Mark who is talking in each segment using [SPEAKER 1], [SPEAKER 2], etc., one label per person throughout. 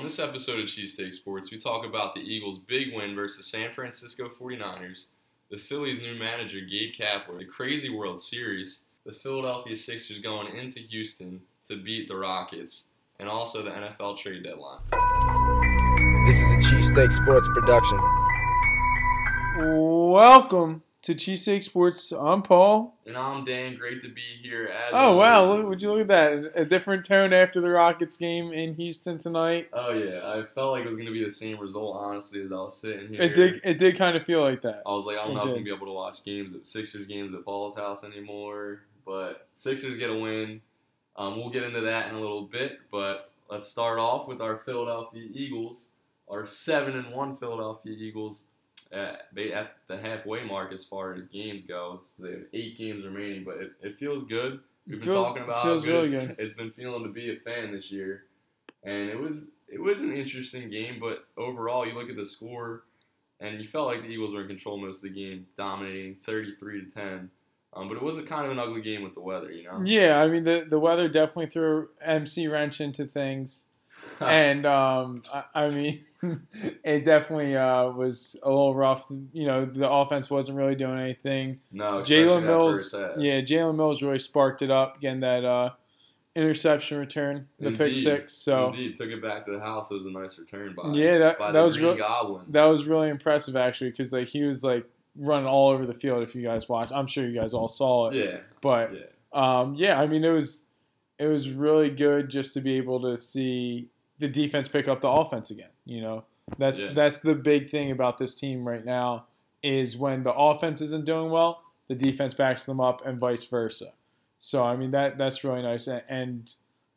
[SPEAKER 1] On this episode of Cheesesteak Sports, we talk about the Eagles' big win versus the San Francisco 49ers, the Phillies' new manager, Gabe Kapler, the crazy World Series, the Philadelphia Sixers going into Houston to beat the Rockets, and also the NFL trade deadline.
[SPEAKER 2] This is a Cheesesteak Sports production.
[SPEAKER 3] Welcome to Cheesesteak Sports. I'm Paul.
[SPEAKER 1] And I'm Dan. Great to be here. As
[SPEAKER 3] Oh wow! Look, would you look at that? A different tone after the Rockets game in Houston tonight.
[SPEAKER 1] Oh yeah, I felt like it was going to be the same result, honestly, as I was sitting here.
[SPEAKER 3] It did. It did kind of feel like that.
[SPEAKER 1] I was like, I'm
[SPEAKER 3] It
[SPEAKER 1] not going to be able to watch games at Sixers games at Paul's house anymore. But Sixers get a win. Um, we'll get into that in a little bit, but let's start off with our Philadelphia Eagles, our seven and one Philadelphia Eagles at, at the halfway mark as far as games go. It's, they have eight games remaining, but it, it feels good. We've been
[SPEAKER 3] feels-
[SPEAKER 1] talking about
[SPEAKER 3] feels
[SPEAKER 1] good
[SPEAKER 3] really
[SPEAKER 1] it's,
[SPEAKER 3] good.
[SPEAKER 1] it's been feeling to be a fan this year, and it was it was an interesting game. But overall, you look at the score, and you felt like the Eagles were in control most of the game, dominating thirty three to ten. Um, but it was a kind of an ugly game with the weather, you know.
[SPEAKER 3] Yeah, I mean the the weather definitely threw MC wrench into things, and um, I, I mean it definitely uh, was a little rough. You know, the offense wasn't really doing anything.
[SPEAKER 1] no,
[SPEAKER 3] Jalen Mills, yeah, Jalen Mills really sparked it up, getting that uh, interception return, the pick six. So
[SPEAKER 1] Indeed, took it back to the house. It was a nice return by
[SPEAKER 3] Yeah, that-
[SPEAKER 1] by
[SPEAKER 3] that
[SPEAKER 1] the
[SPEAKER 3] was
[SPEAKER 1] Green
[SPEAKER 3] real-
[SPEAKER 1] Goblin.
[SPEAKER 3] that was really impressive actually, because like he was like running all over the field. If you guys watched, I'm sure you guys all saw it.
[SPEAKER 1] yeah,
[SPEAKER 3] But
[SPEAKER 1] yeah,
[SPEAKER 3] um, yeah, I mean it was it was really good just to be able to see the defense pick up the offense again. You know, that's
[SPEAKER 1] Yeah.
[SPEAKER 3] that's the big thing about this team right now is when the offense isn't doing well, the defense backs them up, and vice versa. So I mean that that's really nice, and, and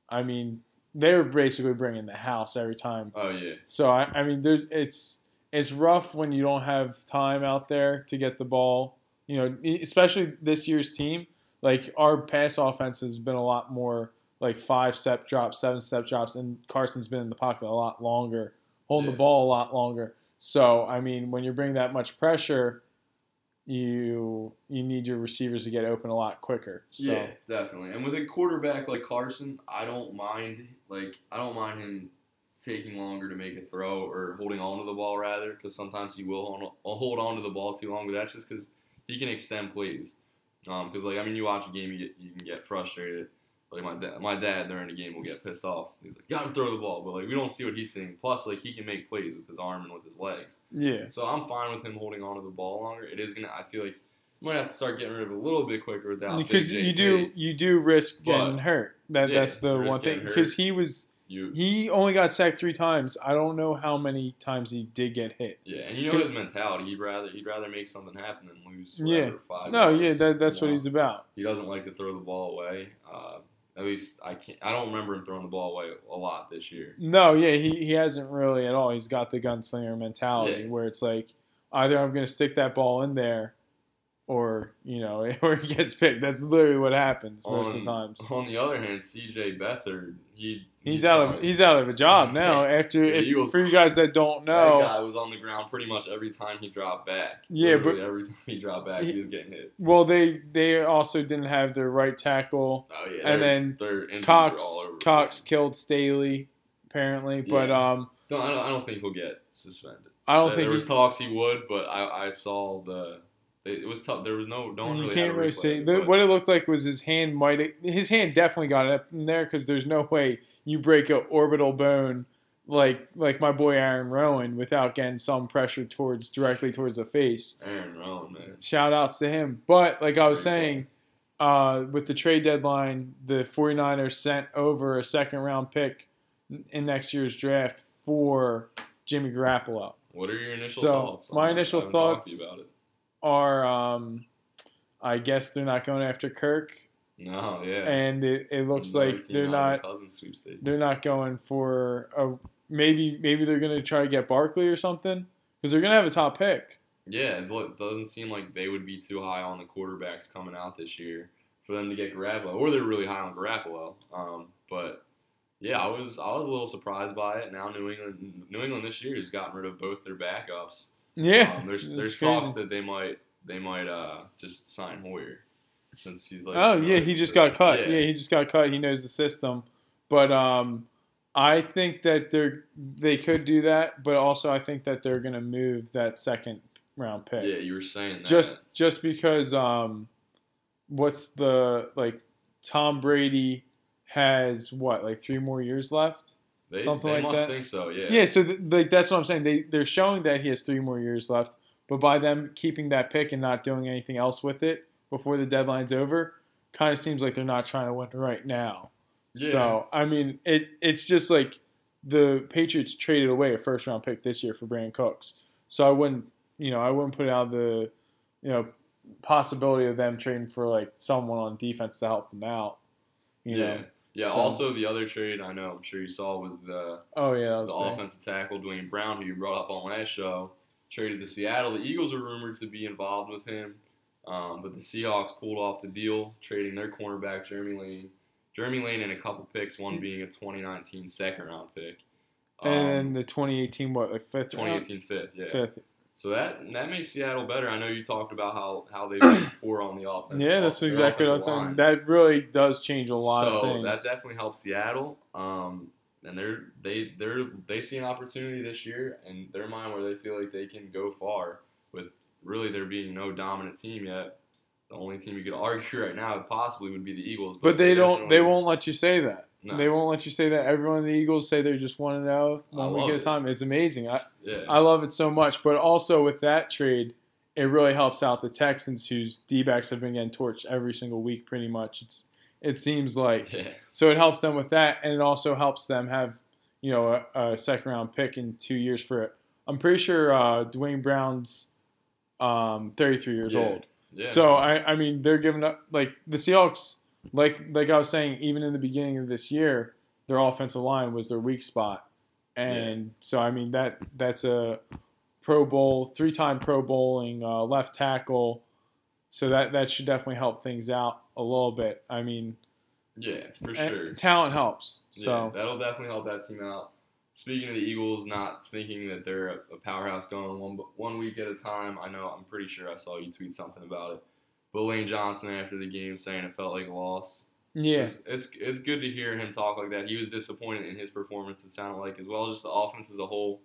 [SPEAKER 3] I mean they were basically bringing the house every time.
[SPEAKER 1] oh yeah,
[SPEAKER 3] So I, I mean there's it's it's rough when you don't have time out there to get the ball. You know, especially this year's team like our pass offense has been a lot more like five step drops, seven step drops, and Carson's been in the pocket a lot longer, holding
[SPEAKER 1] Yeah.
[SPEAKER 3] the ball a lot longer. So I mean, when you're bringing that much pressure, you you need your receivers to get open a lot quicker. So
[SPEAKER 1] yeah, definitely. And with a quarterback like Carson, I don't mind like I don't mind him taking longer to make a throw or holding on to the ball rather, because sometimes he will hold, hold on to the ball too long. But that's just because he can extend plays. Um, because like I mean, you watch a game, you get you can get frustrated. Like my dad, my dad during the game will get pissed off. He's like, "Gotta throw the ball," but like we don't see what he's seeing. Plus, like he can make plays with his arm and with his legs.
[SPEAKER 3] yeah,
[SPEAKER 1] So I'm fine with him holding on to the ball longer. It is gonna. I feel like you might have to start getting rid of it a little bit quicker without
[SPEAKER 3] because you do you do risk getting
[SPEAKER 1] But-
[SPEAKER 3] hurt. That
[SPEAKER 1] Yeah,
[SPEAKER 3] that's the one thing because he was
[SPEAKER 1] You
[SPEAKER 3] he only got sacked three times. I don't know how many times he did get hit.
[SPEAKER 1] yeah, and you know his mentality. He'd rather he'd rather make something happen than lose.
[SPEAKER 3] Yeah.
[SPEAKER 1] five.
[SPEAKER 3] No, yeah, that, that's what he's about.
[SPEAKER 1] He doesn't like to throw the ball away. Uh, at least I can't. I don't remember him throwing the ball away a lot this year.
[SPEAKER 3] No, yeah, he, he hasn't really at all. He's got the gunslinger mentality
[SPEAKER 1] Yeah.
[SPEAKER 3] where it's like either I'm going to stick that ball in there, or you know, or he gets picked. That's literally what happens most of the times.
[SPEAKER 1] On the other hand, C.J. Beathard, he
[SPEAKER 3] He's out of he's out of a job now. After
[SPEAKER 1] Yeah,
[SPEAKER 3] if,
[SPEAKER 1] was-
[SPEAKER 3] for you guys that don't know, That
[SPEAKER 1] guy was on the ground pretty much every time he dropped back.
[SPEAKER 3] Yeah, but-
[SPEAKER 1] every time he dropped back, he, was getting hit.
[SPEAKER 3] well they they also didn't have their right tackle.
[SPEAKER 1] Oh yeah,
[SPEAKER 3] And then
[SPEAKER 1] their
[SPEAKER 3] Cox
[SPEAKER 1] were all over the
[SPEAKER 3] Cox killed Staley apparently, but
[SPEAKER 1] Yeah.
[SPEAKER 3] um
[SPEAKER 1] No, I don't, I don't think he'll get suspended.
[SPEAKER 3] I don't
[SPEAKER 1] there,
[SPEAKER 3] think
[SPEAKER 1] there
[SPEAKER 3] he,
[SPEAKER 1] was talks he would, but I, I saw the. It, was tough. There was no. No one
[SPEAKER 3] you
[SPEAKER 1] really
[SPEAKER 3] can't really see. The, what it looked like was his hand might his hand definitely got up in there because there's no way you break a orbital bone like like my boy Aaron Rowan without getting some pressure towards directly towards the face.
[SPEAKER 1] Aaron Rowan, man.
[SPEAKER 3] Shout outs to him. But like I was saying, uh, with the trade deadline, the 49ers sent over a second round pick in next year's draft for Jimmy Garoppolo.
[SPEAKER 1] What are your initial
[SPEAKER 3] So,
[SPEAKER 1] thoughts?
[SPEAKER 3] my initial
[SPEAKER 1] I haven't to
[SPEAKER 3] thoughts-
[SPEAKER 1] about it.
[SPEAKER 3] Are um, I guess they're not going after Kirk.
[SPEAKER 1] No, yeah.
[SPEAKER 3] and it, it looks
[SPEAKER 1] Another
[SPEAKER 3] like they're not
[SPEAKER 1] the Cousins sweepstakes.
[SPEAKER 3] they're not going for a maybe maybe they're going to try to get Barkley or something because they're going to have a top pick.
[SPEAKER 1] Yeah, it doesn't seem like they would be too high on the quarterbacks coming out this year for them to get Garoppolo, or they're really high on Garoppolo. Um, but yeah, I was I was a little surprised by it. Now New England New England this year has gotten rid of both their backups.
[SPEAKER 3] Yeah,
[SPEAKER 1] Um, there's there's
[SPEAKER 3] crazy.
[SPEAKER 1] talks that they might they might uh just sign Hoyer since he's like
[SPEAKER 3] Oh yeah, he just got cut. Yeah. he just got cut. He knows the system, but um, I think that they're they could do that, but also I think that they're going to move that second round pick.
[SPEAKER 1] Yeah, you were saying that.
[SPEAKER 3] just just because um, what's the like Tom Brady has what like three more years left.
[SPEAKER 1] They,
[SPEAKER 3] something
[SPEAKER 1] they
[SPEAKER 3] like
[SPEAKER 1] must
[SPEAKER 3] that.
[SPEAKER 1] think so. Yeah.
[SPEAKER 3] Yeah, so th- like that's what I'm saying. They they're showing that he has three more years left, but by them keeping that pick and not doing anything else with it before the deadline's over, kind of seems like they're not trying to win right now.
[SPEAKER 1] Yeah.
[SPEAKER 3] So I mean, it it's just like the Patriots traded away a first round pick this year for Brandin Cooks. So I wouldn't you know I wouldn't put out the you know possibility of them trading for like someone on defense to help them out. You
[SPEAKER 1] yeah.
[SPEAKER 3] know.
[SPEAKER 1] Yeah.
[SPEAKER 3] So-
[SPEAKER 1] Also, the other trade I know I'm sure you saw was the
[SPEAKER 3] Oh yeah,
[SPEAKER 1] the
[SPEAKER 3] big.
[SPEAKER 1] offensive tackle Duane Brown, who you brought up on last show, traded to Seattle. The Eagles are rumored to be involved with him, um, but the Seahawks pulled off the deal, trading their cornerback Jeremy Lane, Jeremy Lane, and a couple picks, one being a 2019 second round pick. Um,
[SPEAKER 3] And the 2018 what like fifth round?
[SPEAKER 1] 2018 fifth, yeah.
[SPEAKER 3] Fifth.
[SPEAKER 1] So that that makes Seattle better. I know you talked about how how they've been poor on the offense.
[SPEAKER 3] Yeah, that's
[SPEAKER 1] their
[SPEAKER 3] exactly what I was
[SPEAKER 1] offensive
[SPEAKER 3] saying. That really does change a lot
[SPEAKER 1] so
[SPEAKER 3] of things.
[SPEAKER 1] that definitely helps Seattle. Um, and they're they they're they see an opportunity this year in their mind where they feel like they can go far with really there being no dominant team yet. The only team you could argue right now possibly would be the Eagles.
[SPEAKER 3] but they don't. They won't let you say that.
[SPEAKER 1] No.
[SPEAKER 3] They won't let you say that. Everyone in the Eagles say they just want to know one week at a
[SPEAKER 1] it.
[SPEAKER 3] time. It's amazing. I,
[SPEAKER 1] Yeah.
[SPEAKER 3] I love it so much. But also with that trade, it really helps out the Texans, whose D backs have been getting torched every single week, pretty much. It's it seems like
[SPEAKER 1] yeah.
[SPEAKER 3] so it helps them with that, and it also helps them have you know a, a second round pick in two years for it. I'm pretty sure uh, Duane Brown's um, 33 years
[SPEAKER 1] Yeah.
[SPEAKER 3] old.
[SPEAKER 1] Yeah.
[SPEAKER 3] So I, I mean, they're giving up like the Seahawks. Like like I was saying, even in the beginning of this year, their offensive line was their weak spot, and so I mean that that's a Pro Bowl, three-time Pro Bowling uh, left tackle. So that that should definitely help things out a little bit. I mean,
[SPEAKER 1] yeah, for sure.
[SPEAKER 3] talent helps.
[SPEAKER 1] Yeah,
[SPEAKER 3] So
[SPEAKER 1] that'll definitely help that team out. Speaking of the Eagles, not thinking that they're a, a powerhouse going one one week at a time. I know I'm pretty sure I saw you tweet something about it. But Lane Johnson after the game saying it felt like a loss.
[SPEAKER 3] yeah,
[SPEAKER 1] It's, it's it's good to hear him talk like that. He was disappointed in his performance. It sounded like as well as just the offense as a whole.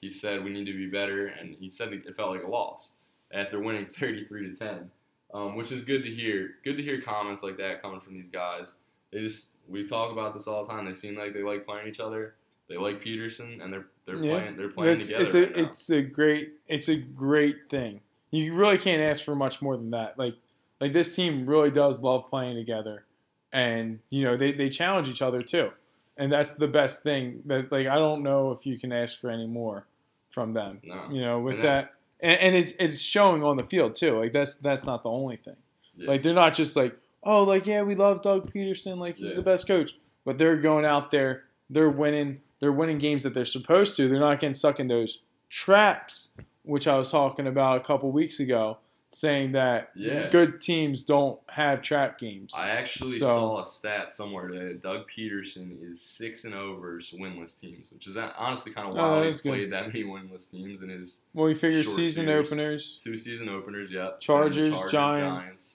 [SPEAKER 1] He said we need to be better, and he said it felt like a loss after winning 33 to 10, um, which is good to hear. Good to hear comments like that coming from these guys. They just we talk about this all the time. They seem like they like playing each other. They like Pederson, and they're they're
[SPEAKER 3] Yeah.
[SPEAKER 1] playing they're playing
[SPEAKER 3] it's,
[SPEAKER 1] together.
[SPEAKER 3] it's
[SPEAKER 1] right
[SPEAKER 3] a
[SPEAKER 1] now.
[SPEAKER 3] it's a great it's a great thing. You really can't ask for much more than that. Like like this team really does love playing together, and you know they, they challenge each other too, and that's the best thing. That like I don't know if you can ask for any more from them.
[SPEAKER 1] No.
[SPEAKER 3] You know with that, and, and it's it's showing on the field too. Like that's that's not the only thing.
[SPEAKER 1] Yeah.
[SPEAKER 3] Like they're not just like, oh, like yeah, we love Doug Pederson, like he's
[SPEAKER 1] Yeah.
[SPEAKER 3] the best coach, but they're going out there, they're winning, they're winning games that they're supposed to. They're not getting stuck in those traps, which I was talking about a couple weeks ago, saying that
[SPEAKER 1] Yeah.
[SPEAKER 3] good teams don't have trap games.
[SPEAKER 1] I actually
[SPEAKER 3] So-
[SPEAKER 1] saw a stat somewhere that Doug Pederson is six and over winless teams, which is honestly kind of
[SPEAKER 3] Oh,
[SPEAKER 1] wild.
[SPEAKER 3] that
[SPEAKER 1] He's
[SPEAKER 3] good.
[SPEAKER 1] played that many winless teams in his
[SPEAKER 3] well, we figure
[SPEAKER 1] short
[SPEAKER 3] season
[SPEAKER 1] years.
[SPEAKER 3] openers.
[SPEAKER 1] two season openers. Yep.
[SPEAKER 3] Chargers,
[SPEAKER 1] And the
[SPEAKER 3] Giants.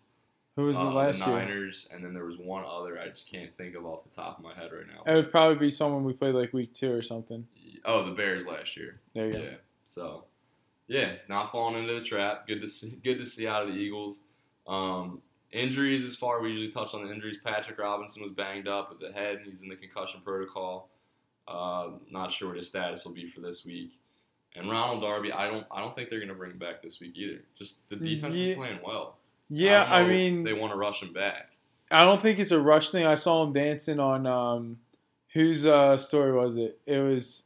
[SPEAKER 3] Who was
[SPEAKER 1] uh,
[SPEAKER 3] the last
[SPEAKER 1] the
[SPEAKER 3] year?
[SPEAKER 1] Niners, and then there was one other I just can't think of off the top of my head right now.
[SPEAKER 3] It would probably be someone we played like week two or something.
[SPEAKER 1] Oh, the Bears last year.
[SPEAKER 3] There you go.
[SPEAKER 1] Yeah.
[SPEAKER 3] go.
[SPEAKER 1] So, yeah, not falling into the trap. Good to see. Good to see out of the Eagles. Um, injuries, as far we usually touch on the injuries. Patrick Robinson was banged up with the head. He's in the concussion protocol. Uh, not sure what his status will be for this week. And Ronald Darby, I don't, I don't think they're going to bring him back this week either. Just the defense
[SPEAKER 3] Yeah.
[SPEAKER 1] is playing well.
[SPEAKER 3] Yeah, I
[SPEAKER 1] if
[SPEAKER 3] mean,
[SPEAKER 1] they want to rush him back.
[SPEAKER 3] I don't think it's a rush thing. I saw him dancing on um, whose uh, story was it? It was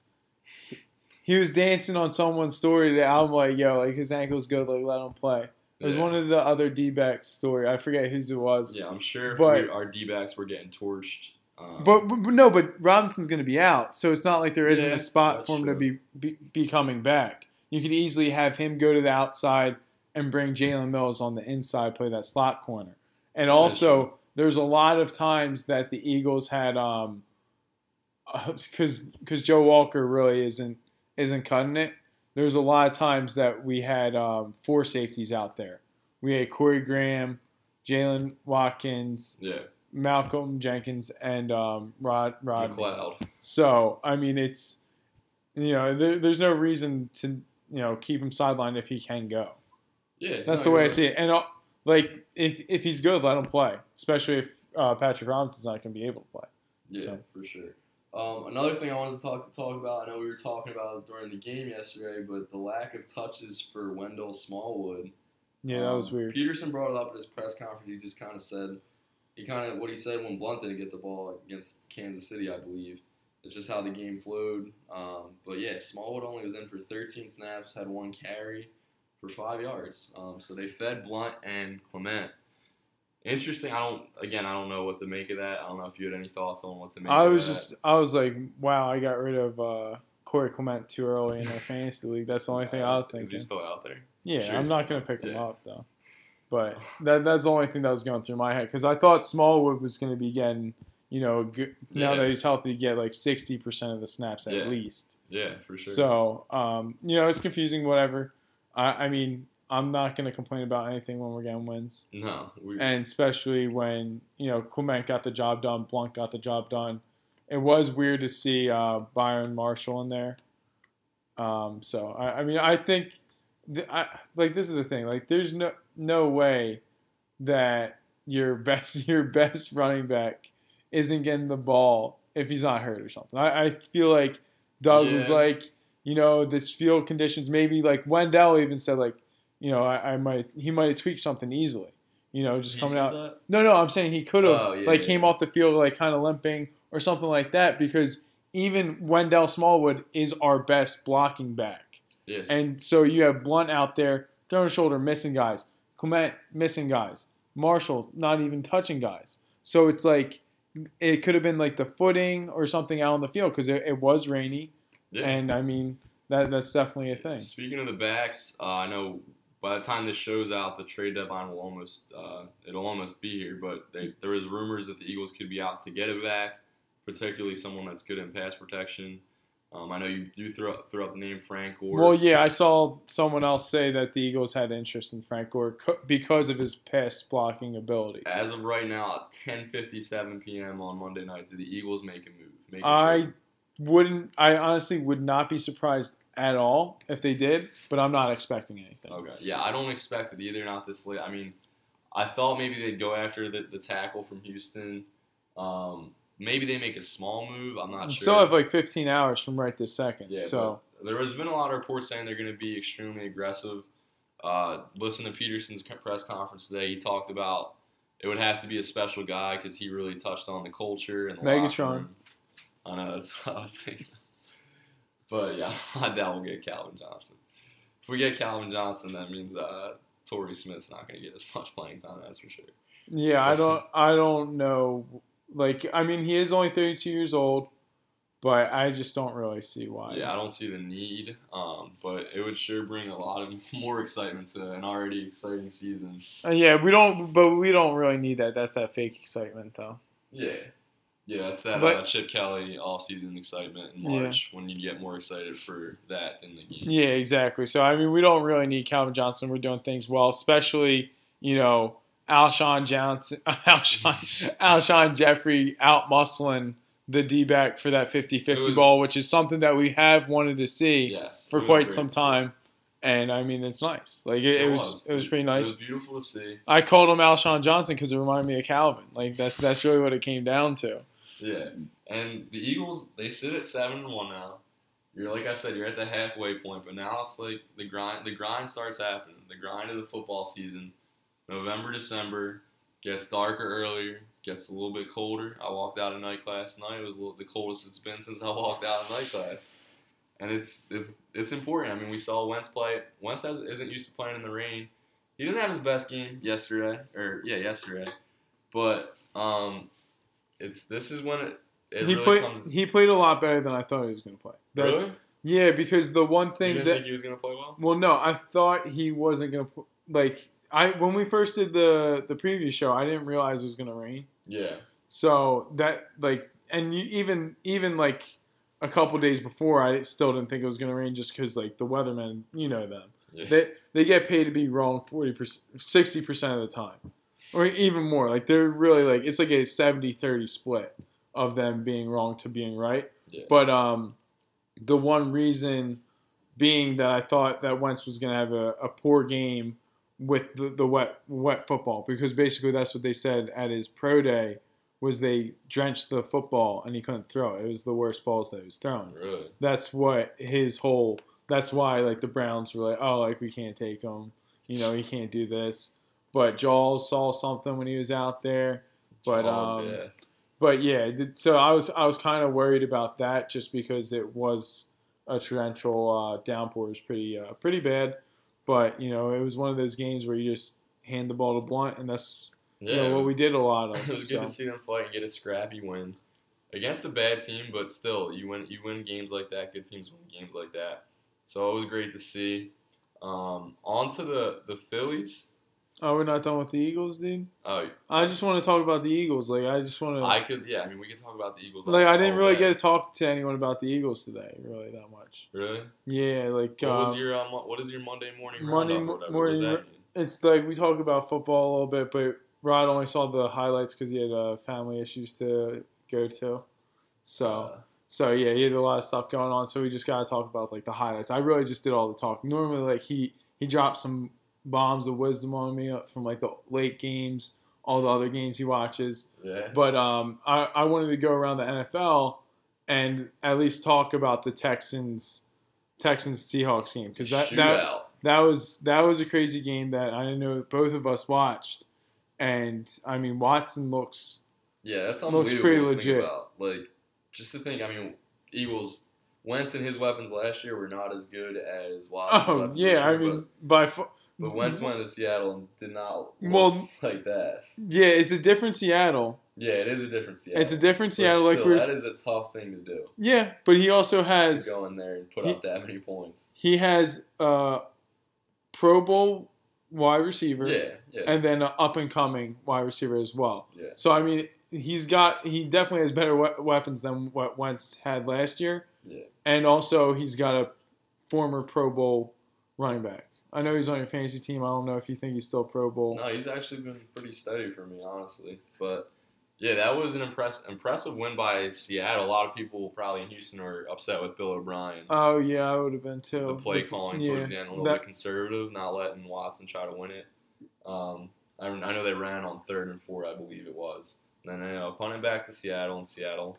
[SPEAKER 3] he was dancing on someone's story that I'm like, yo, like his ankle's good, like let him play. It was
[SPEAKER 1] Yeah.
[SPEAKER 3] one of the other D backs story. I forget whose it was.
[SPEAKER 1] Yeah, I'm sure
[SPEAKER 3] But-
[SPEAKER 1] we, our D backs were getting torched. Um,
[SPEAKER 3] But, but, but no, but Robinson's going to be out, so it's not like there isn't
[SPEAKER 1] Yeah,
[SPEAKER 3] a spot for him to be, be be coming back. You could easily have him go to the outside and bring Jalen Mills on the inside, play that slot corner. And also, there's a lot of times that the Eagles had, um, because because Joe Walker really isn't isn't cutting it. There's a lot of times that we had um, four safeties out there. We had Corey Graham, Jaylen Watkins,
[SPEAKER 1] yeah,
[SPEAKER 3] Malcolm Jenkins and um, Rod Rod
[SPEAKER 1] McLeod.
[SPEAKER 3] So I mean, it's you know, there, there's no reason to you know keep him sidelined if he can go.
[SPEAKER 1] Yeah,
[SPEAKER 3] That's
[SPEAKER 1] no,
[SPEAKER 3] the way I see it. And uh, like, if if he's good, let him play. Especially if uh, Patrick Robinson's not going to be able to play.
[SPEAKER 1] Yeah,
[SPEAKER 3] So-
[SPEAKER 1] for sure. Um, another thing I wanted to talk talk about. I know we were talking about during the game yesterday, but the lack of touches for Wendell Smallwood.
[SPEAKER 3] Yeah, that was
[SPEAKER 1] Um,
[SPEAKER 3] weird.
[SPEAKER 1] Pederson brought it up at his press conference. He just kind of said, he kind of what he said when Blunt didn't get the ball against Kansas City, I believe. It's just how the game flowed. Um, but yeah, Smallwood only was in for 13 snaps, had one carry for five yards. Um, so they fed Blunt and Clement. Interesting. I don't. Again, I don't know what to make of that. I don't know if you had any thoughts on what to make.
[SPEAKER 3] I was just, I was like, wow, I got rid of uh, Corey Clement too early in our fantasy league. That's the only thing I was thinking.
[SPEAKER 1] He's still out there?
[SPEAKER 3] Yeah, I'm not going to pick him
[SPEAKER 1] yeah.
[SPEAKER 3] up though. But that, that's the only thing that was going through my head because I thought Smallwood was going to be getting, you know, good, now
[SPEAKER 1] Yeah.
[SPEAKER 3] that he's healthy, get like 60% of the snaps at
[SPEAKER 1] Yeah.
[SPEAKER 3] least.
[SPEAKER 1] Yeah, for sure.
[SPEAKER 3] So, um, you know, it's confusing, whatever. I, I mean, I'm not going to complain about anything when we're getting wins.
[SPEAKER 1] no, we,
[SPEAKER 3] And especially when, you know, Clement got the job done, Blunt got the job done. It was weird to see uh, Byron Marshall in there. Um, so, I, I mean, I think, th- I, like, this is the thing. Like, there's no no way that your best your best running back isn't getting the ball if he's not hurt or something. I, I feel like Doug was like, you know, this field conditions. Maybe like Wendell even said like, you know, I, I might he might have tweaked something easily. You know, just coming out.
[SPEAKER 1] that?
[SPEAKER 3] No, no, I'm saying he could have
[SPEAKER 1] Oh, yeah,
[SPEAKER 3] like
[SPEAKER 1] yeah,
[SPEAKER 3] came
[SPEAKER 1] yeah.
[SPEAKER 3] off the field like kind of limping or something like that because even Wendell Smallwood is our best blocking back.
[SPEAKER 1] Yes.
[SPEAKER 3] And so you have Blunt out there throwing a shoulder, missing guys. Clement missing guys. Marshall not even touching guys. So it's like it could have been like the footing or something out on the field because it, it was rainy.
[SPEAKER 1] yeah.
[SPEAKER 3] And I mean that that's definitely a thing.
[SPEAKER 1] Speaking of the backs, uh, I know by the time this show's out, the trade deadline will almost uh, it'll almost be here. But they, there was rumors that the Eagles could be out to get it back, particularly someone that's good in pass protection. Um, I know you you throw threw out the name Frank Gore.
[SPEAKER 3] Well, yeah, I saw someone else say that the Eagles had interest in Frank Gore co- because of his pass blocking abilities.
[SPEAKER 1] As of right now, at 10:57 p.m. on Monday night, did the Eagles make a move? Make a
[SPEAKER 3] I
[SPEAKER 1] trade?
[SPEAKER 3] wouldn't. I honestly would not be surprised at all if they did, but I'm not expecting anything.
[SPEAKER 1] Okay. Yeah, I don't expect it either. Not this late. I mean, I thought maybe they'd go after the, the tackle from Houston. Um, maybe they make a small move. I'm not
[SPEAKER 3] You
[SPEAKER 1] sure.
[SPEAKER 3] still have like 15 hours from right this second.
[SPEAKER 1] yeah.
[SPEAKER 3] so
[SPEAKER 1] there has been a lot of reports saying they're going to be extremely aggressive. Uh, listen to Pederson's press conference today. He talked about it would have to be a special guy because he really touched on the culture and the
[SPEAKER 3] Megatron.
[SPEAKER 1] I know that's what I was thinking. But yeah, I doubt we'll get Calvin Johnson. If we get Calvin Johnson, that means uh, Torrey Smith's not going to get as much playing time. That's for sure.
[SPEAKER 3] yeah, I don't. I don't know. Like, I mean, he is only 32 years old, but I just don't really see why.
[SPEAKER 1] Yeah, I don't see the need, um, but it would sure bring a lot of more excitement to an already exciting season.
[SPEAKER 3] Uh, yeah, we don't. But we don't really need that. That's that fake excitement, though.
[SPEAKER 1] Yeah. Yeah, it's that
[SPEAKER 3] But-
[SPEAKER 1] uh, Chip Kelly all-season excitement in
[SPEAKER 3] Yeah.
[SPEAKER 1] March when you get more excited for that than the game.
[SPEAKER 3] Yeah, exactly. So I mean, we don't really need Calvin Johnson. We're doing things well, especially you know Alshon Johnson, Alshon, Alshon Jeffery out muscling the D back for that 50-50
[SPEAKER 1] was-
[SPEAKER 3] ball, which is something that we have wanted to see
[SPEAKER 1] Yes.
[SPEAKER 3] for quite some time. And I mean, it's nice. Like it, it was, it was pretty nice.
[SPEAKER 1] It was beautiful to see.
[SPEAKER 3] I called him Alshon Johnson because it reminded me of Calvin. Like that's that's really what it came down to.
[SPEAKER 1] Yeah, and the Eagles they sit at seven and one now. You're like I said, you're at the halfway point, but now it's like the grind. The grind starts happening. The grind of the football season. November, December gets darker earlier, gets a little bit colder. I walked out of night class tonight. It was little, the coldest it's been since I walked out of night class, and it's it's it's important. I mean, we saw Wentz play. Wentz has, isn't used to playing in the rain. He didn't have his best game yesterday, or yeah, yesterday, but um, it's this is when it, it
[SPEAKER 3] he
[SPEAKER 1] really
[SPEAKER 3] played
[SPEAKER 1] comes.
[SPEAKER 3] he played a lot better than I thought he was going to play. That-
[SPEAKER 1] really?
[SPEAKER 3] Yeah, because the one thing
[SPEAKER 1] didn't
[SPEAKER 3] that
[SPEAKER 1] think he was gonna play well?
[SPEAKER 3] Well, no, I thought he wasn't gonna like I when we first did the the previous show, I didn't realize it was gonna rain.
[SPEAKER 1] Yeah.
[SPEAKER 3] So that like, and you even even like a couple days before, I still didn't think it was gonna rain just because like the weathermen, you know them,
[SPEAKER 1] Yeah.
[SPEAKER 3] they they get paid to be wrong forty percent, sixty percent of the time, or even more. Like they're really like it's like a 70-30 split of them being wrong to being right.
[SPEAKER 1] Yeah.
[SPEAKER 3] But um, the one reason being that I thought that Wentz was going to have a, a poor game with the, the wet wet football because basically that's what they said at his pro day was they drenched the football and he couldn't throw it. It was the worst balls that he was throwing.
[SPEAKER 1] Really?
[SPEAKER 3] That's what his whole. That's why like the Browns were like, oh, like we can't take him. You know, he can't do this. But Jaws saw something when he was out there. But
[SPEAKER 1] Balls,
[SPEAKER 3] um,
[SPEAKER 1] yeah.
[SPEAKER 3] but yeah, so I was I was kind of worried about that just because it was a torrential uh, downpour. It was pretty uh, pretty bad, but you know it was one of those games where you just hand the ball to Blunt, and that's
[SPEAKER 1] Yeah,
[SPEAKER 3] you know,
[SPEAKER 1] it
[SPEAKER 3] what we did a lot of.
[SPEAKER 1] It was
[SPEAKER 3] so.
[SPEAKER 1] good to see them fight and get a scrappy win against a bad team, but still, you win. You win games like that. Good teams win games like that. So it was great to see. Um, on to the the Phillies.
[SPEAKER 3] Oh, we're not done with the Eagles, dude.
[SPEAKER 1] Oh,
[SPEAKER 3] I just want to talk about the Eagles. Like I just want to.
[SPEAKER 1] I could. Yeah, I mean, we could talk about the Eagles.
[SPEAKER 3] like I didn't really
[SPEAKER 1] day.
[SPEAKER 3] get to talk to anyone about the Eagles today, really that much.
[SPEAKER 1] Really?
[SPEAKER 3] Yeah, like
[SPEAKER 1] What was
[SPEAKER 3] um,
[SPEAKER 1] your um, what is your Monday morning
[SPEAKER 3] Monday
[SPEAKER 1] roundup or
[SPEAKER 3] mo-
[SPEAKER 1] whatever?
[SPEAKER 3] morning
[SPEAKER 1] What does
[SPEAKER 3] ro-
[SPEAKER 1] that mean?
[SPEAKER 3] it's like we talk about football a little bit, but Rod only saw the highlights because he had uh, family issues to go to. So,
[SPEAKER 1] Uh,
[SPEAKER 3] so yeah, he had a lot of stuff going on. So we just gotta talk about like the highlights. I really just did all the talk. Normally, like he he dropped some bombs of wisdom on me from like the late games, all the other games he watches.
[SPEAKER 1] yeah.
[SPEAKER 3] But um, I, I wanted to go around the NFL and at least talk about the Texans Texans Seahawks game because that, that that was that was a crazy game that I know both of us watched, and I mean Watson looks
[SPEAKER 1] Yeah, that's
[SPEAKER 3] Looks pretty legit.
[SPEAKER 1] About. Like, just to think, I mean, Eagles, Wentz and his weapons last year were not as good as Watson's
[SPEAKER 3] oh yeah I mean by far
[SPEAKER 1] but, but Wentz went to Seattle and did not look
[SPEAKER 3] Well-
[SPEAKER 1] like that.
[SPEAKER 3] yeah it's a different Seattle
[SPEAKER 1] Yeah, it is a different Seattle.
[SPEAKER 3] it's a different
[SPEAKER 1] But
[SPEAKER 3] Seattle like we're
[SPEAKER 1] that is a tough thing to do.
[SPEAKER 3] yeah but he also
[SPEAKER 1] To
[SPEAKER 3] has
[SPEAKER 1] go in there and put
[SPEAKER 3] he-
[SPEAKER 1] up that many points.
[SPEAKER 3] he has a Pro Bowl wide receiver
[SPEAKER 1] Yeah, yeah,
[SPEAKER 3] and then an up and coming wide receiver as well.
[SPEAKER 1] yeah.
[SPEAKER 3] So I mean, he's got he definitely has better we- weapons than what Wentz had last year,
[SPEAKER 1] Yeah.
[SPEAKER 3] and also he's got a former Pro Bowl running back. I know he's on your fantasy team. I don't know if you think he's still Pro Bowl.
[SPEAKER 1] No, he's actually been pretty steady for me, honestly. But yeah, that was an impress- impressive win by Seattle. A lot of people probably in Houston are upset with Bill O'Brien.
[SPEAKER 3] Oh yeah, I would have been too.
[SPEAKER 1] the play calling
[SPEAKER 3] yeah,
[SPEAKER 1] towards the end a little
[SPEAKER 3] that-
[SPEAKER 1] bit conservative, not letting Watson try to win it. Um, I, I know they ran on third and four, I believe it was. And then you know, punting back to Seattle and Seattle.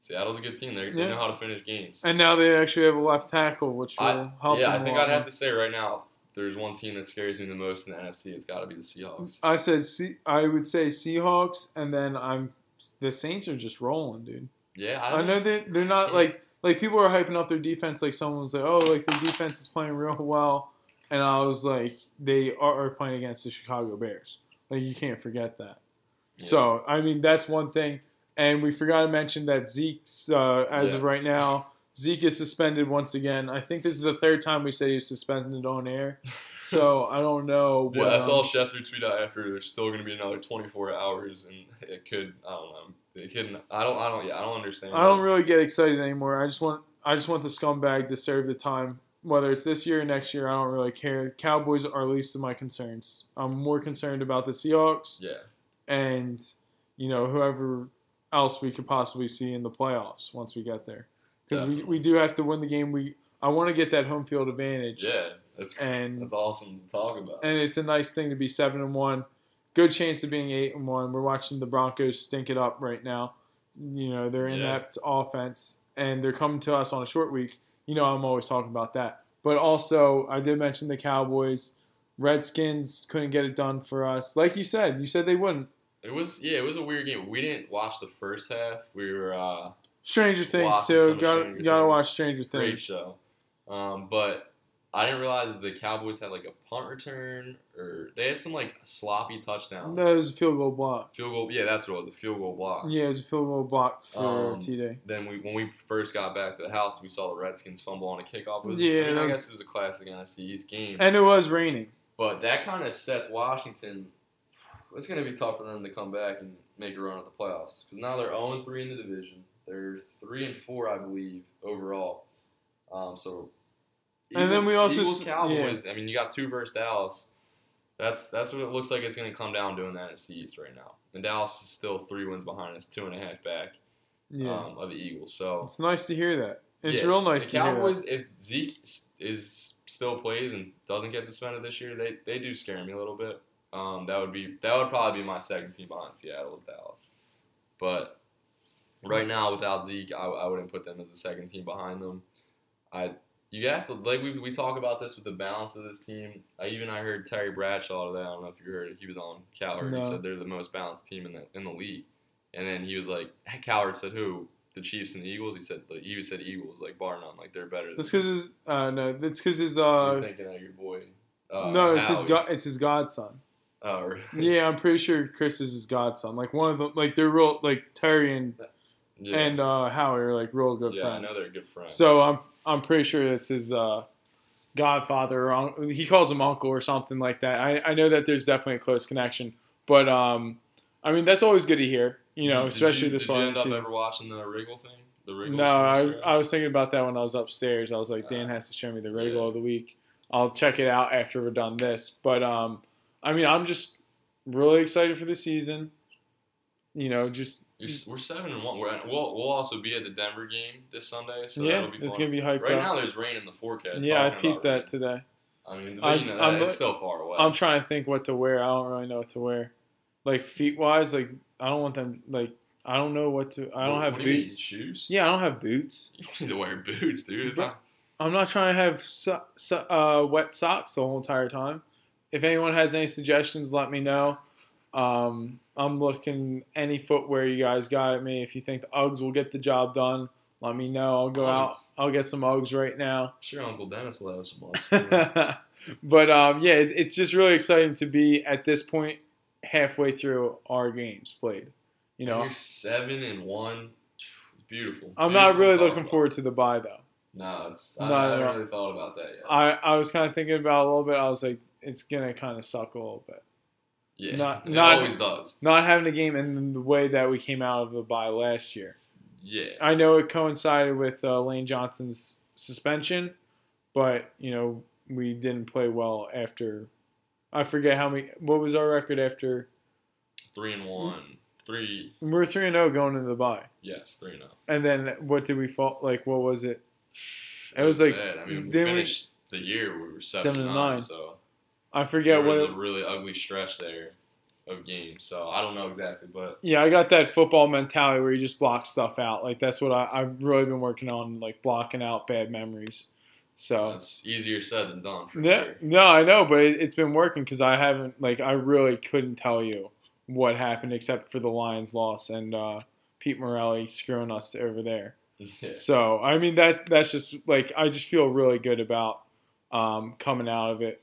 [SPEAKER 1] Seattle's a good team. They, they
[SPEAKER 3] Yeah.
[SPEAKER 1] know how to finish games.
[SPEAKER 3] And now they actually have a left tackle, which will
[SPEAKER 1] I,
[SPEAKER 3] help
[SPEAKER 1] yeah, I think I'd have to say right now, there's one team that scares me the most in the NFC. It's got to be the Seahawks.
[SPEAKER 3] I said I would say Seahawks, and then I'm the Saints are just rolling, dude.
[SPEAKER 1] Yeah, I,
[SPEAKER 3] I know that they're not like like people are hyping up their defense. Like someone was like, "Oh, like the defense is playing real well," and I was like, "They are, are playing against the Chicago Bears." Like you can't forget that.
[SPEAKER 1] Yeah.
[SPEAKER 3] So I mean, that's one thing. And we forgot to mention that Zeke's uh, as of right now, Zeke is suspended once again. I think this is the third time we say he's suspended on air. So I don't know.
[SPEAKER 1] Yeah,
[SPEAKER 3] what,
[SPEAKER 1] I
[SPEAKER 3] um,
[SPEAKER 1] saw Schefter tweet out after there's still going to be another 24 hours, and it could. I don't know. It could. I don't. I don't. Yeah, I don't understand.
[SPEAKER 3] I don't really get excited anymore. I just want I just want the scumbag to serve the time. Whether it's this year or next year, I don't really care. Cowboys are least of my concerns. I'm more concerned about the Seahawks
[SPEAKER 1] Yeah.
[SPEAKER 3] and you know whoever else we could possibly see in the playoffs once we get there. Because we, we do have to win the game. We I want to get that home field advantage.
[SPEAKER 1] Yeah. That's
[SPEAKER 3] And
[SPEAKER 1] that's awesome to talk about.
[SPEAKER 3] and it's a nice thing to be seven and one. Good chance of being eight and one. We're watching the Broncos stink it up right now. You know they're
[SPEAKER 1] Yeah.
[SPEAKER 3] inept offense, and they're coming to us on a short week. You know I'm always talking about that. But also I did mention the Cowboys. Redskins couldn't get it done for us. Like you said, you said they wouldn't.
[SPEAKER 1] It was yeah, it was a weird game. We didn't watch the first half. We were uh,
[SPEAKER 3] Stranger Things too.
[SPEAKER 1] some
[SPEAKER 3] Got
[SPEAKER 1] Stranger
[SPEAKER 3] gotta
[SPEAKER 1] Things.
[SPEAKER 3] watch Stranger Things.
[SPEAKER 1] great show, um, but I didn't realize the Cowboys had like a punt return or they had some like sloppy touchdowns.
[SPEAKER 3] No, it was a field goal block.
[SPEAKER 1] Field goal, yeah, that's what it was. A field goal block.
[SPEAKER 3] Yeah, it was a field goal block for
[SPEAKER 1] Um,
[SPEAKER 3] T Day.
[SPEAKER 1] Then we, when we first got back to the house, we saw the Redskins fumble on a kickoff. It was,
[SPEAKER 3] Yeah,
[SPEAKER 1] I, mean,
[SPEAKER 3] that
[SPEAKER 1] I guess it was a classic NFC East game.
[SPEAKER 3] And it was raining.
[SPEAKER 1] But that kind of sets Washington. It's going to be tough for them to come back and make a run at the playoffs because now they're 0 3 in the division. They're 3 and 4, I believe, overall. Um, so.
[SPEAKER 3] And then we also
[SPEAKER 1] Eagles Cowboys. I mean, you got two versus Dallas. That's that's what it looks like. It's going to come down to in the NFC East right now. And Dallas is still three wins behind us, two and a half back.
[SPEAKER 3] Yeah,
[SPEAKER 1] um, of the Eagles. So
[SPEAKER 3] it's nice to hear that. It's
[SPEAKER 1] yeah,
[SPEAKER 3] real nice
[SPEAKER 1] The
[SPEAKER 3] to hear
[SPEAKER 1] Cowboys,
[SPEAKER 3] that.
[SPEAKER 1] if Zeke is still plays and doesn't get suspended this year, they they do scare me a little bit. Um, that would be that would probably be my second team behind Seattle is Dallas. But right now, without Zeke, I, I wouldn't put them as the second team behind them. I you have to like we, we talk about this with the balance of this team. I even I heard Terry Bradshaw today. I don't know if you heard it. He was on Cowherd. He said they're the most balanced team in the in the league. And then he was like, Cowherd said who? The Chiefs and the Eagles. He said like, he said Eagles like bar none. Like they're better.
[SPEAKER 3] That's
[SPEAKER 1] than
[SPEAKER 3] because his uh no, that's because his
[SPEAKER 1] You're
[SPEAKER 3] uh
[SPEAKER 1] thinking of your boy. Uh,
[SPEAKER 3] no, it's his
[SPEAKER 1] Howie.
[SPEAKER 3] god, it's his godson.
[SPEAKER 1] Oh, really?
[SPEAKER 3] Yeah, I'm pretty sure Chris is his godson. Like one of them, like they're real, like Terry and
[SPEAKER 1] yeah.
[SPEAKER 3] and uh Howie are like real good
[SPEAKER 1] yeah, I know
[SPEAKER 3] friends.
[SPEAKER 1] they're good friends.
[SPEAKER 3] So I'm I'm pretty sure it's his uh, godfather or he calls him uncle or something like that. I, I know that there's definitely a close connection, but um, I mean that's always good to hear. You know,
[SPEAKER 1] Did
[SPEAKER 3] especially
[SPEAKER 1] you,
[SPEAKER 3] this
[SPEAKER 1] did
[SPEAKER 3] far
[SPEAKER 1] you end
[SPEAKER 3] the
[SPEAKER 1] up
[SPEAKER 3] season.
[SPEAKER 1] ever watching the Wriggle thing? The Wriggle.
[SPEAKER 3] No, I? I was thinking about that when I was upstairs. I was like, Dan
[SPEAKER 1] Uh,
[SPEAKER 3] has to show me the Wriggle
[SPEAKER 1] yeah.
[SPEAKER 3] of the week. I'll check it out after we're done this. But um, I mean, I'm just really excited for the season. You know, just
[SPEAKER 1] we're seven and one. We're at, we'll we'll also be at the Denver game this Sunday, so
[SPEAKER 3] yeah,
[SPEAKER 1] that'll be
[SPEAKER 3] it's gonna be hyped
[SPEAKER 1] right
[SPEAKER 3] up.
[SPEAKER 1] now, there's rain in the forecast.
[SPEAKER 3] yeah, I peeped that today.
[SPEAKER 1] I mean,
[SPEAKER 3] I-
[SPEAKER 1] you know,
[SPEAKER 3] I'm
[SPEAKER 1] it's still far away.
[SPEAKER 3] I'm trying to think what to wear. I don't really know what to wear. Like feet wise, like I don't want them. Like I don't know what to. I don't
[SPEAKER 1] What-
[SPEAKER 3] have
[SPEAKER 1] what do
[SPEAKER 3] boots.
[SPEAKER 1] shoes.
[SPEAKER 3] Yeah, I don't have boots.
[SPEAKER 1] You need to wear boots, dude. It's
[SPEAKER 3] Bro-
[SPEAKER 1] not,
[SPEAKER 3] I'm not trying to have so, so, uh, wet socks the whole entire time. If anyone has any suggestions, let me know. Um, I'm looking any footwear you guys got at me. If you think the Uggs will get the job done, let me know. I'll go out. I'll get some Uggs right now.
[SPEAKER 1] sure, Uncle Dennis will have some much.
[SPEAKER 3] but um, yeah, it, it's just really exciting to be at this point halfway through our games played. You know,
[SPEAKER 1] you're seven and one. It's beautiful.
[SPEAKER 3] I'm not really looking
[SPEAKER 1] about.
[SPEAKER 3] forward to the bye though.
[SPEAKER 1] No, it's. I,
[SPEAKER 3] No,
[SPEAKER 1] I haven't
[SPEAKER 3] no.
[SPEAKER 1] really thought about that yet.
[SPEAKER 3] I, I was kind of thinking about it a little bit. I was like, it's gonna kind of suck a little bit.
[SPEAKER 1] yeah,
[SPEAKER 3] not-
[SPEAKER 1] it
[SPEAKER 3] not-
[SPEAKER 1] always does.
[SPEAKER 3] Not having a game and the way that we came out of the bye last year.
[SPEAKER 1] Yeah.
[SPEAKER 3] I know it coincided with uh, Lane Johnson's suspension, but you know we didn't play well after. I forget how many. What was our record after?
[SPEAKER 1] Three and one. Three.
[SPEAKER 3] We were three and zero going into the bye,
[SPEAKER 1] Yes, three and zero.
[SPEAKER 3] and then what did we fall? Like what was it? It was like-
[SPEAKER 1] bad. I mean, we
[SPEAKER 3] didn't we-
[SPEAKER 1] finished the year we were seven,
[SPEAKER 3] Seven
[SPEAKER 1] and
[SPEAKER 3] and
[SPEAKER 1] nine,
[SPEAKER 3] nine.
[SPEAKER 1] so
[SPEAKER 3] I forget what.
[SPEAKER 1] was
[SPEAKER 3] It,
[SPEAKER 1] a really ugly stretch there of games. So I don't know exactly, but
[SPEAKER 3] yeah, I got that football mentality where you just block stuff out. Like that's what I, I've really been working on, like blocking out bad memories. So
[SPEAKER 1] it's easier said than done for
[SPEAKER 3] Yeah,
[SPEAKER 1] sure.
[SPEAKER 3] no, I know, but it, it's been working because I haven't like I really couldn't tell you what happened except for the Lions loss and uh, Pete Morelli screwing us over there.
[SPEAKER 1] Yeah.
[SPEAKER 3] So I mean that's that's just like I just feel really good about um, coming out of it,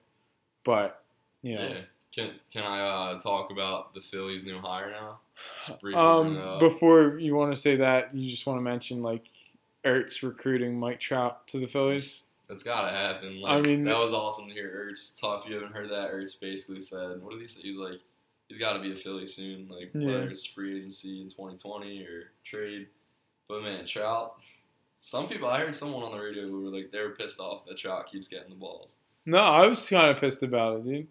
[SPEAKER 3] but you know.
[SPEAKER 1] Yeah. Can can I uh, talk about the Phillies' new hire now? Just briefly bring that
[SPEAKER 3] Um, before you want to say that, you just want to mention like Ertz recruiting Mike Trout to the Phillies.
[SPEAKER 1] That's gotta happen. Like,
[SPEAKER 3] I mean-
[SPEAKER 1] that was awesome to hear. Ertz tough. You haven't heard that. Ertz basically said, "What did he say?" He's like, he's got to be a Philly soon. Like
[SPEAKER 3] Yeah.
[SPEAKER 1] whether it's free agency in 2020 or trade. But man, Trout. Some people, I heard someone on the radio who were like, they were pissed off that Trout keeps getting the balls.
[SPEAKER 3] No, I was kind of pissed about it, dude.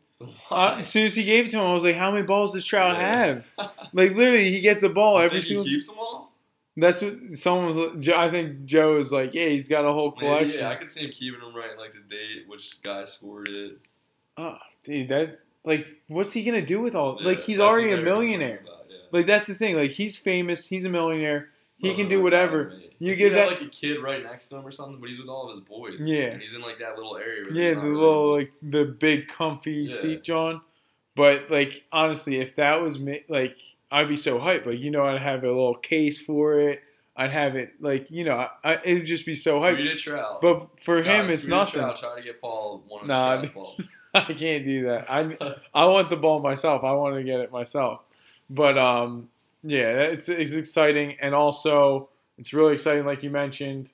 [SPEAKER 3] As soon as he gave it to him, I was like, "How many balls does Trout
[SPEAKER 1] Yeah.
[SPEAKER 3] have?" Like literally, he gets a ball every
[SPEAKER 1] think
[SPEAKER 3] single.
[SPEAKER 1] he keeps them all.
[SPEAKER 3] That's what someone was. I think Joe is like, "Yeah, he's got a whole
[SPEAKER 1] Maybe,
[SPEAKER 3] collection."
[SPEAKER 1] yeah, I could see him keeping them right, like the date, which guy scored it.
[SPEAKER 3] oh, dude, that like, what's he gonna do with all?
[SPEAKER 1] Yeah,
[SPEAKER 3] like, he's already a millionaire.
[SPEAKER 1] about, yeah.
[SPEAKER 3] Like, that's the thing. Like, he's famous. He's a millionaire. He can do whatever.
[SPEAKER 1] matter to me.
[SPEAKER 3] You give that-
[SPEAKER 1] like a kid right next to him or something, but he's with all of his boys.
[SPEAKER 3] Yeah.
[SPEAKER 1] and he's in like that little area. Where
[SPEAKER 3] Yeah, the little like the big comfy
[SPEAKER 1] Yeah.
[SPEAKER 3] seat, John. But like honestly, if that was me, like I'd be so hyped. Like you know, I'd have a little case for it. I'd have it like you know, I, it'd just be so hyped.
[SPEAKER 1] Tweet it, Trout.
[SPEAKER 3] But for
[SPEAKER 1] Guys,
[SPEAKER 3] him, it's nothing.
[SPEAKER 1] Trout, try to get Paul one of
[SPEAKER 3] Nah. I can't do that. I I want the ball myself. I want to get it myself. But um, yeah, it's it's exciting, and also it's really exciting, like you mentioned.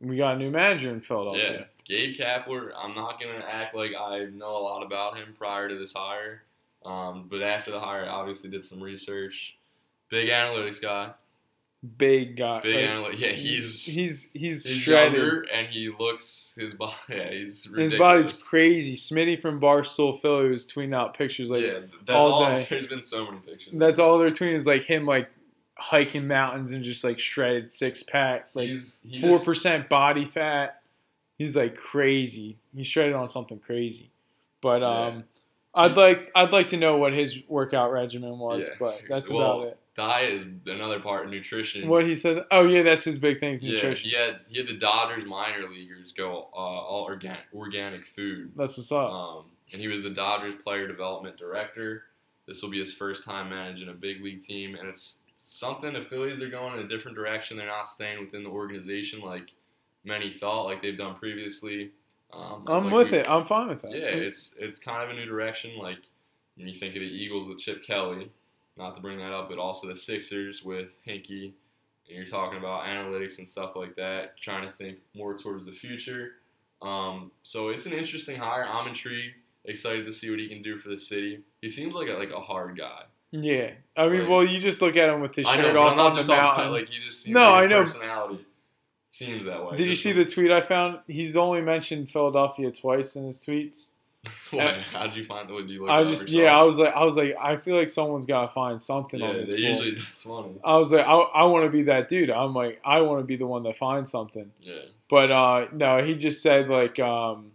[SPEAKER 3] We got a new manager in Philadelphia.
[SPEAKER 1] Yeah, Gabe Kapler. I'm not gonna act like I know a lot about him prior to this hire, um, but after the hire, I obviously did some research. Big analytics guy.
[SPEAKER 3] Big guy.
[SPEAKER 1] Big
[SPEAKER 3] Like.
[SPEAKER 1] Yeah, he's
[SPEAKER 3] he's he's,
[SPEAKER 1] he's
[SPEAKER 3] shredded.
[SPEAKER 1] and he looks his body. Yeah, he's ridiculous.
[SPEAKER 3] His body's crazy. Smitty from Barstool Philly was tweeting out pictures like
[SPEAKER 1] yeah, that's
[SPEAKER 3] all
[SPEAKER 1] all.
[SPEAKER 3] day.
[SPEAKER 1] There's been so many pictures.
[SPEAKER 3] that's all they're tweeting is like him like hiking mountains and just like shredded six pack, like four percent body fat. He's like crazy. He's shredded on something crazy. But
[SPEAKER 1] Yeah.
[SPEAKER 3] um, I'd like I'd like to know what his workout regimen was.
[SPEAKER 1] Yeah,
[SPEAKER 3] but that's
[SPEAKER 1] Well,
[SPEAKER 3] about it.
[SPEAKER 1] Diet is another part of nutrition.
[SPEAKER 3] What he said. Oh yeah, that's his big thing. is
[SPEAKER 1] Yeah,
[SPEAKER 3] Nutrition.
[SPEAKER 1] he had he had the Dodgers minor leaguers go uh, all organic organic food.
[SPEAKER 3] That's what's up.
[SPEAKER 1] Um, and he was the Dodgers player development director. This will be his first time managing a big league team, and it's something the Phillies are going in a different direction. They're not staying within the organization like many thought, like they've done previously. Um,
[SPEAKER 3] I'm
[SPEAKER 1] like
[SPEAKER 3] with
[SPEAKER 1] we-
[SPEAKER 3] it. I'm fine with that.
[SPEAKER 1] Yeah, it's it's kind of a new direction. Like when you think of the Eagles with Chip Kelly, not to bring that up, but also the Sixers with Hinkie, and you're talking about analytics and stuff like that, trying to think more towards the future. Um, so it's an interesting hire. I'm intrigued, excited to see what he can do for the city. He seems like a, like a hard guy.
[SPEAKER 3] Yeah. I mean,
[SPEAKER 1] Like-
[SPEAKER 3] well, you just look at him with his
[SPEAKER 1] I know,
[SPEAKER 3] shirt off
[SPEAKER 1] I'm not
[SPEAKER 3] on the
[SPEAKER 1] just
[SPEAKER 3] mountain.
[SPEAKER 1] about like you just see
[SPEAKER 3] No,
[SPEAKER 1] like,
[SPEAKER 3] I
[SPEAKER 1] his
[SPEAKER 3] know.
[SPEAKER 1] personality seems that way.
[SPEAKER 3] Did you see
[SPEAKER 1] from-
[SPEAKER 3] the tweet I found? He's only mentioned Philadelphia twice in his tweets.
[SPEAKER 1] What? How'd you find? What do you look?
[SPEAKER 3] I just yeah, I was like I was like I feel like someone's got to find something
[SPEAKER 1] yeah,
[SPEAKER 3] on this.
[SPEAKER 1] they usually that's funny.
[SPEAKER 3] I was like I, I want to be that dude. I'm like I want to be the one that finds something.
[SPEAKER 1] Yeah.
[SPEAKER 3] But uh no, he just said like um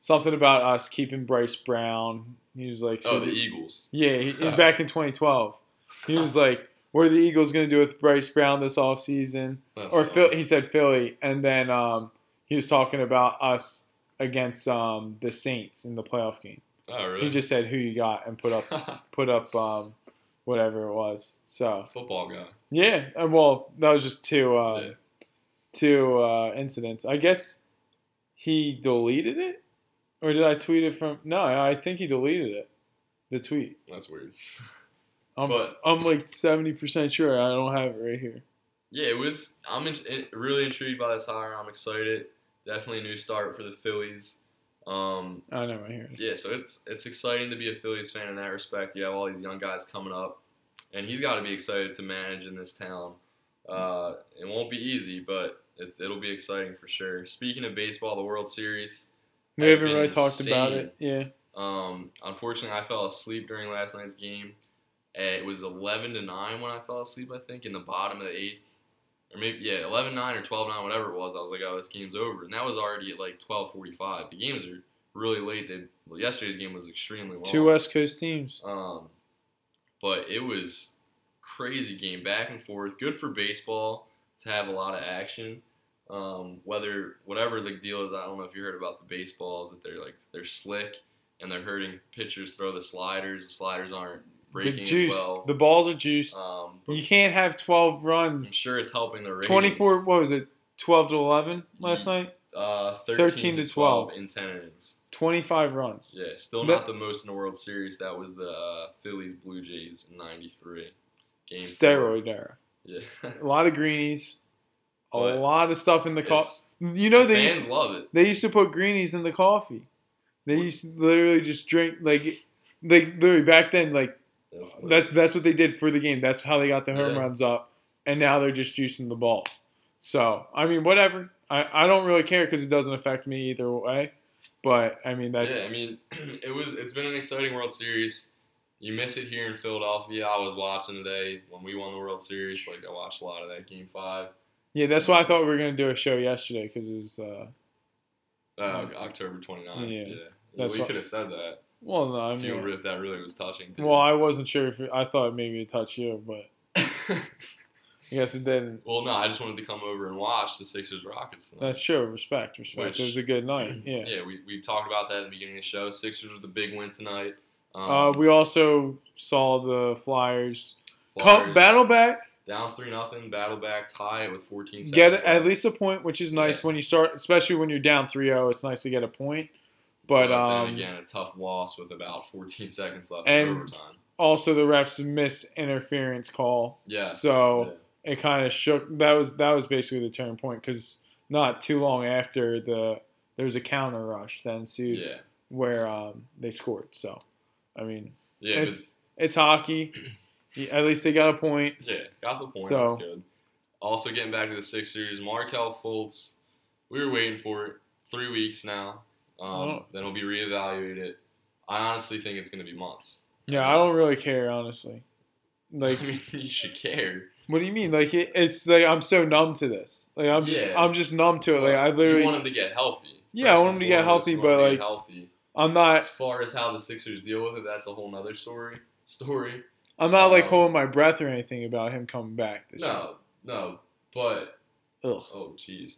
[SPEAKER 3] something about us keeping Bryce Brown. He was like
[SPEAKER 1] Oh, the Eagles.
[SPEAKER 3] Yeah, he, he- back in 2012. He was like, "What are the Eagles going to do with Bryce Brown this offseason?"
[SPEAKER 1] That's
[SPEAKER 3] Or
[SPEAKER 1] funny.
[SPEAKER 3] Phil, he said Philly, and then um, he was talking about us against um, the Saints in the playoff game.
[SPEAKER 1] Oh, really?
[SPEAKER 3] He just said who you got and put up put up um, whatever it was. So
[SPEAKER 1] football guy.
[SPEAKER 3] yeah, and well, that was just two uh,
[SPEAKER 1] Yeah.
[SPEAKER 3] two uh, incidents. I guess he deleted it, or did I tweet it from? No, I think he deleted it. The tweet.
[SPEAKER 1] That's weird.
[SPEAKER 3] I'm,
[SPEAKER 1] But-
[SPEAKER 3] I'm like seventy percent sure I don't have it right here.
[SPEAKER 1] Yeah, it was. I'm in- really intrigued by this hire. I'm excited. Definitely a new start for the Phillies. Um,
[SPEAKER 3] I know right here.
[SPEAKER 1] yeah, so it's it's exciting to be a Phillies fan in that respect. You have all these young guys coming up, and he's got to be excited to manage in this town. Uh, it won't be easy, but it's, it'll be exciting for sure. Speaking of baseball, the World Series.
[SPEAKER 3] We haven't really talked about it. Yeah.
[SPEAKER 1] Um, unfortunately, I fell asleep during last night's game. It was 11 to 9 when I fell asleep, I think, in the bottom of the eighth. Or maybe, yeah, 11 9 or 12 9, whatever it was. I was like, oh, this game's over. And that was already at like 12.45. The games are really late. They, well, yesterday's game was extremely long.
[SPEAKER 3] Two West Coast teams.
[SPEAKER 1] Um, but it was crazy game, back and forth. Good for baseball to have a lot of action. Um, whether whatever the deal is, I don't know if you heard about the baseballs that they're like they're slick and they're hurting pitchers throw the sliders. The sliders aren't
[SPEAKER 3] The juice.
[SPEAKER 1] well.
[SPEAKER 3] The balls are juiced.
[SPEAKER 1] um,
[SPEAKER 3] you can't have twelve runs.
[SPEAKER 1] I'm sure it's helping the ratings.
[SPEAKER 3] Twenty four. What was it? Twelve to eleven last
[SPEAKER 1] Ye-
[SPEAKER 3] night.
[SPEAKER 1] uh, 13,
[SPEAKER 3] 13
[SPEAKER 1] to
[SPEAKER 3] to
[SPEAKER 1] 12
[SPEAKER 3] 12.
[SPEAKER 1] in 10 innings.
[SPEAKER 3] Twenty five runs.
[SPEAKER 1] Yeah, still not the most in the World Series. That was the uh, Phillies Blue Jays in '93. Game four.
[SPEAKER 3] Steroid era.
[SPEAKER 1] Yeah.
[SPEAKER 3] A lot of greenies. A
[SPEAKER 1] But
[SPEAKER 3] lot of stuff in the coffee. You know they used,
[SPEAKER 1] love it.
[SPEAKER 3] they used to put greenies in the coffee. They used to literally just drink like like literally back then like
[SPEAKER 1] That's
[SPEAKER 3] That that's what they did for the game. That's how they got the home
[SPEAKER 1] Yeah.
[SPEAKER 3] runs up, and now they're just juicing the balls. So I mean, whatever. I, I don't really care because it doesn't affect me either way. But I mean that
[SPEAKER 1] yeah, I mean, it was. It's been an exciting World Series. You miss it here in Philadelphia. I was watching today when we won the World Series. Like I watched a lot of that Game Five,
[SPEAKER 3] yeah, that's why I thought we were gonna do a show yesterday because it was uh
[SPEAKER 1] uh, October 29th.
[SPEAKER 3] Yeah,
[SPEAKER 1] Yeah,
[SPEAKER 3] that's
[SPEAKER 1] we could have said that.
[SPEAKER 3] Well no I mean
[SPEAKER 1] if that really was touching. to
[SPEAKER 3] well. I wasn't sure if it, I thought maybe it touched you, but I guess it didn't.
[SPEAKER 1] well, no, I just wanted to come over and watch the Sixers Rockets tonight.
[SPEAKER 3] That's true. Respect, respect.
[SPEAKER 1] Which-
[SPEAKER 3] it was a good night. Yeah.
[SPEAKER 1] yeah, we, we talked about that at the beginning of the show. Sixers with the big win tonight. Um,
[SPEAKER 3] Uh, we also saw the Flyers,
[SPEAKER 1] Flyers
[SPEAKER 3] come, battle back.
[SPEAKER 1] down three nothing, battle back, tie it with 14 seconds.
[SPEAKER 3] get at least a point, which is nice
[SPEAKER 1] Yeah.
[SPEAKER 3] when you start, especially when you're down 3-0. It's nice to get a point. But
[SPEAKER 1] then
[SPEAKER 3] um,
[SPEAKER 1] again, a tough loss with about 14 seconds left
[SPEAKER 3] And-
[SPEAKER 1] in overtime.
[SPEAKER 3] also the refs miss interference call.
[SPEAKER 1] Yeah.
[SPEAKER 3] so- It kind of shook. That was that was basically the turning point because not too long after the there was a counter rush that
[SPEAKER 1] yeah,
[SPEAKER 3] ensued
[SPEAKER 1] yeah,
[SPEAKER 3] where um, they scored. So, I mean,
[SPEAKER 1] yeah,
[SPEAKER 3] it's it's hockey. At least they got a point.
[SPEAKER 1] yeah, got the point.
[SPEAKER 3] So-
[SPEAKER 1] That's good. Also, getting back to the Sixers, Markelle Fultz. We were waiting for it three weeks now. Um,
[SPEAKER 3] Oh.
[SPEAKER 1] Then he'll be reevaluated. I honestly think it's going to be months.
[SPEAKER 3] Yeah, I don't really care honestly. Like,
[SPEAKER 1] I mean, you should care.
[SPEAKER 3] what do you mean? Like, it, it's like I'm so numb to this. Like, I'm just
[SPEAKER 1] Yeah.
[SPEAKER 3] I'm just numb to it. Like, I
[SPEAKER 1] you
[SPEAKER 3] literally
[SPEAKER 1] want him to get healthy.
[SPEAKER 3] Yeah, I want him to get healthy, but, like,
[SPEAKER 1] healthy.
[SPEAKER 3] I'm not
[SPEAKER 1] As far as how the Sixers deal with it, that's a whole nother story. Story.
[SPEAKER 3] I'm not like
[SPEAKER 1] Um,
[SPEAKER 3] holding my breath or anything about him coming back. This
[SPEAKER 1] No, no, but
[SPEAKER 3] year. Ugh.
[SPEAKER 1] oh jeez,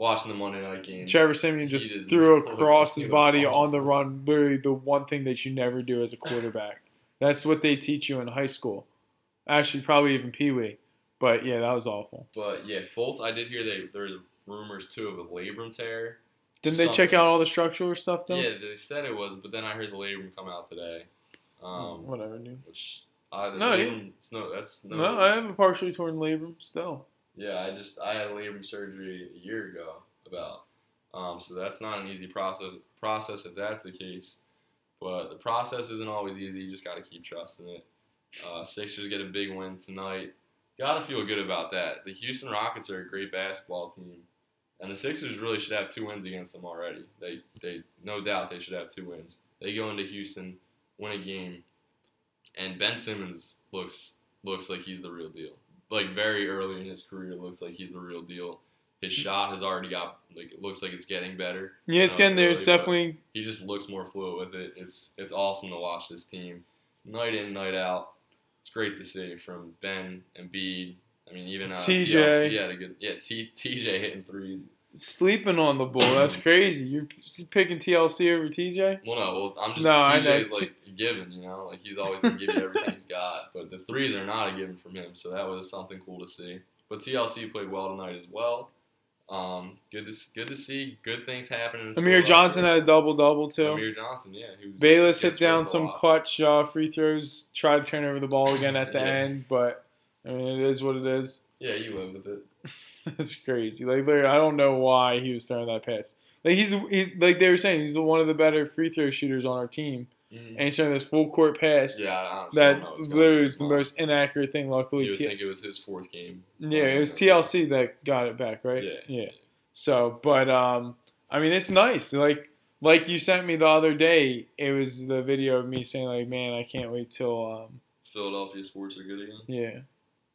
[SPEAKER 1] watching the Monday night game.
[SPEAKER 3] Trevor
[SPEAKER 1] Siemian
[SPEAKER 3] just threw across his body on the run. Literally, the one thing that you never do as a quarterback. That's what they teach you in high school. Actually, probably even Pee Wee. But yeah, that was awful.
[SPEAKER 1] But yeah, Fultz. I did hear they there's rumors too of a labrum tear.
[SPEAKER 3] Didn't they check out all the structural stuff though?
[SPEAKER 1] Yeah, they said it was, but then I heard the labrum come out today. Um,
[SPEAKER 3] Whatever, dude.
[SPEAKER 1] which I the
[SPEAKER 3] No, yeah.
[SPEAKER 1] labrum, it's no, that's no.
[SPEAKER 3] No, I have a partially torn labrum still.
[SPEAKER 1] Yeah, I just I had labrum surgery a year ago about. Um, so that's not an easy process process if that's the case. But the process isn't always easy. You just got to keep trusting it. Uh, Sixers get a big win tonight. Got to feel good about that. The Houston Rockets are a great basketball team, and the Sixers really should have two wins against them already. They they no doubt they should have two wins. They go into Houston, win a game, and Ben Simmons looks looks like he's the real deal like very early in his career looks like he's the real deal. His shot has already got like it looks like it's getting better.
[SPEAKER 3] Yeah, it's getting there. It's definitely
[SPEAKER 1] He just looks more fluid with it. It's it's awesome to watch this team night in night out. It's great to see from Ben and Bede. I mean even uh,
[SPEAKER 3] TJ.
[SPEAKER 1] TLC had a good yeah T, TJ hitting threes.
[SPEAKER 3] Sleeping on the bull. That's crazy. You're picking TLC over TJ?
[SPEAKER 1] Well no, well I'm just
[SPEAKER 3] No.
[SPEAKER 1] TJ's like a given, you know, like he's always gonna give you everything he's got. But the threes are not a given from him, so that was something cool to see. But TLC played well tonight as well. Um, good to good to see good things happening.
[SPEAKER 3] Amir Johnson had a double double too.
[SPEAKER 1] Amir Johnson, yeah.
[SPEAKER 3] Bayless hit down some clutch uh, free throws. Tried to turn over the ball again at the
[SPEAKER 1] Yeah.
[SPEAKER 3] end, but I mean it is what it is.
[SPEAKER 1] Yeah, you live with it.
[SPEAKER 3] That's crazy. Like I don't know why he was throwing that pass. Like he's he, like they were saying, he's one of the better free throw shooters on our team,
[SPEAKER 1] Mhm.
[SPEAKER 3] and he's throwing this full court pass.
[SPEAKER 1] Yeah, I don't
[SPEAKER 3] that
[SPEAKER 1] know
[SPEAKER 3] literally is the most inaccurate thing. Luckily,
[SPEAKER 1] You would
[SPEAKER 3] T-
[SPEAKER 1] think it was his fourth game.
[SPEAKER 3] yeah, it was TLC that got it back, right?
[SPEAKER 1] Yeah.
[SPEAKER 3] yeah. So, but um, I mean, it's nice. Like like you sent me the other day. It was the video of me saying like, man, I can't wait till um,
[SPEAKER 1] Philadelphia sports are good again.
[SPEAKER 3] yeah.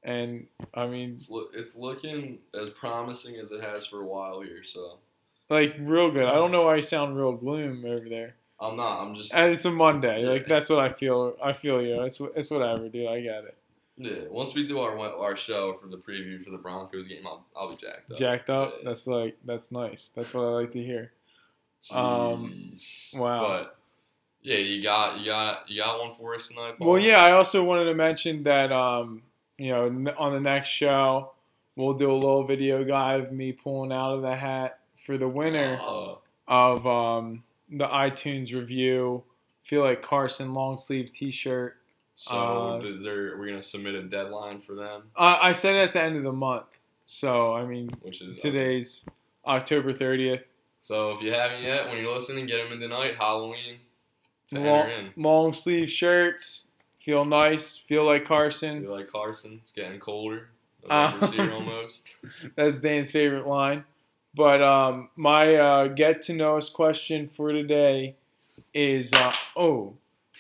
[SPEAKER 3] And I mean,
[SPEAKER 1] It's, look, it's looking as promising as it has for a while here. So
[SPEAKER 3] like real good. I don't know why you sound real gloom over there.
[SPEAKER 1] I'm not. I'm just.
[SPEAKER 3] And it's a Monday.
[SPEAKER 1] Yeah.
[SPEAKER 3] Like that's what I feel. I feel you. It's it's whatever, dude. I get it.
[SPEAKER 1] Yeah, once we do our our show for the preview for the Broncos game, I'll, I'll be jacked up.
[SPEAKER 3] Jacked up.
[SPEAKER 1] Yeah.
[SPEAKER 3] That's like that's nice. That's what I like to hear. Um, wow.
[SPEAKER 1] But yeah, you got you got you got one for us tonight. Paul?
[SPEAKER 3] Well, yeah. I also wanted to mention that um, you know, on the next show, we'll do a little video guide of me pulling out of the hat for the winner
[SPEAKER 1] Oh,
[SPEAKER 3] of um the iTunes review. Feel like Carson long sleeve T-shirt.
[SPEAKER 1] so
[SPEAKER 3] Uh,
[SPEAKER 1] is there? Are we gonna submit a deadline for them?
[SPEAKER 3] I, I said at the end of the month. So I mean,
[SPEAKER 1] Which is
[SPEAKER 3] today's October thirtieth.
[SPEAKER 1] So if you haven't yet, when you're listening, get them in tonight. Halloween to
[SPEAKER 3] Long, long sleeve shirts. Feel nice. Feel like Carson.
[SPEAKER 1] Feel like Carson. It's getting colder. Here almost.
[SPEAKER 3] That's Dan's favorite line. But um, my uh, get to know us question for today is uh, oh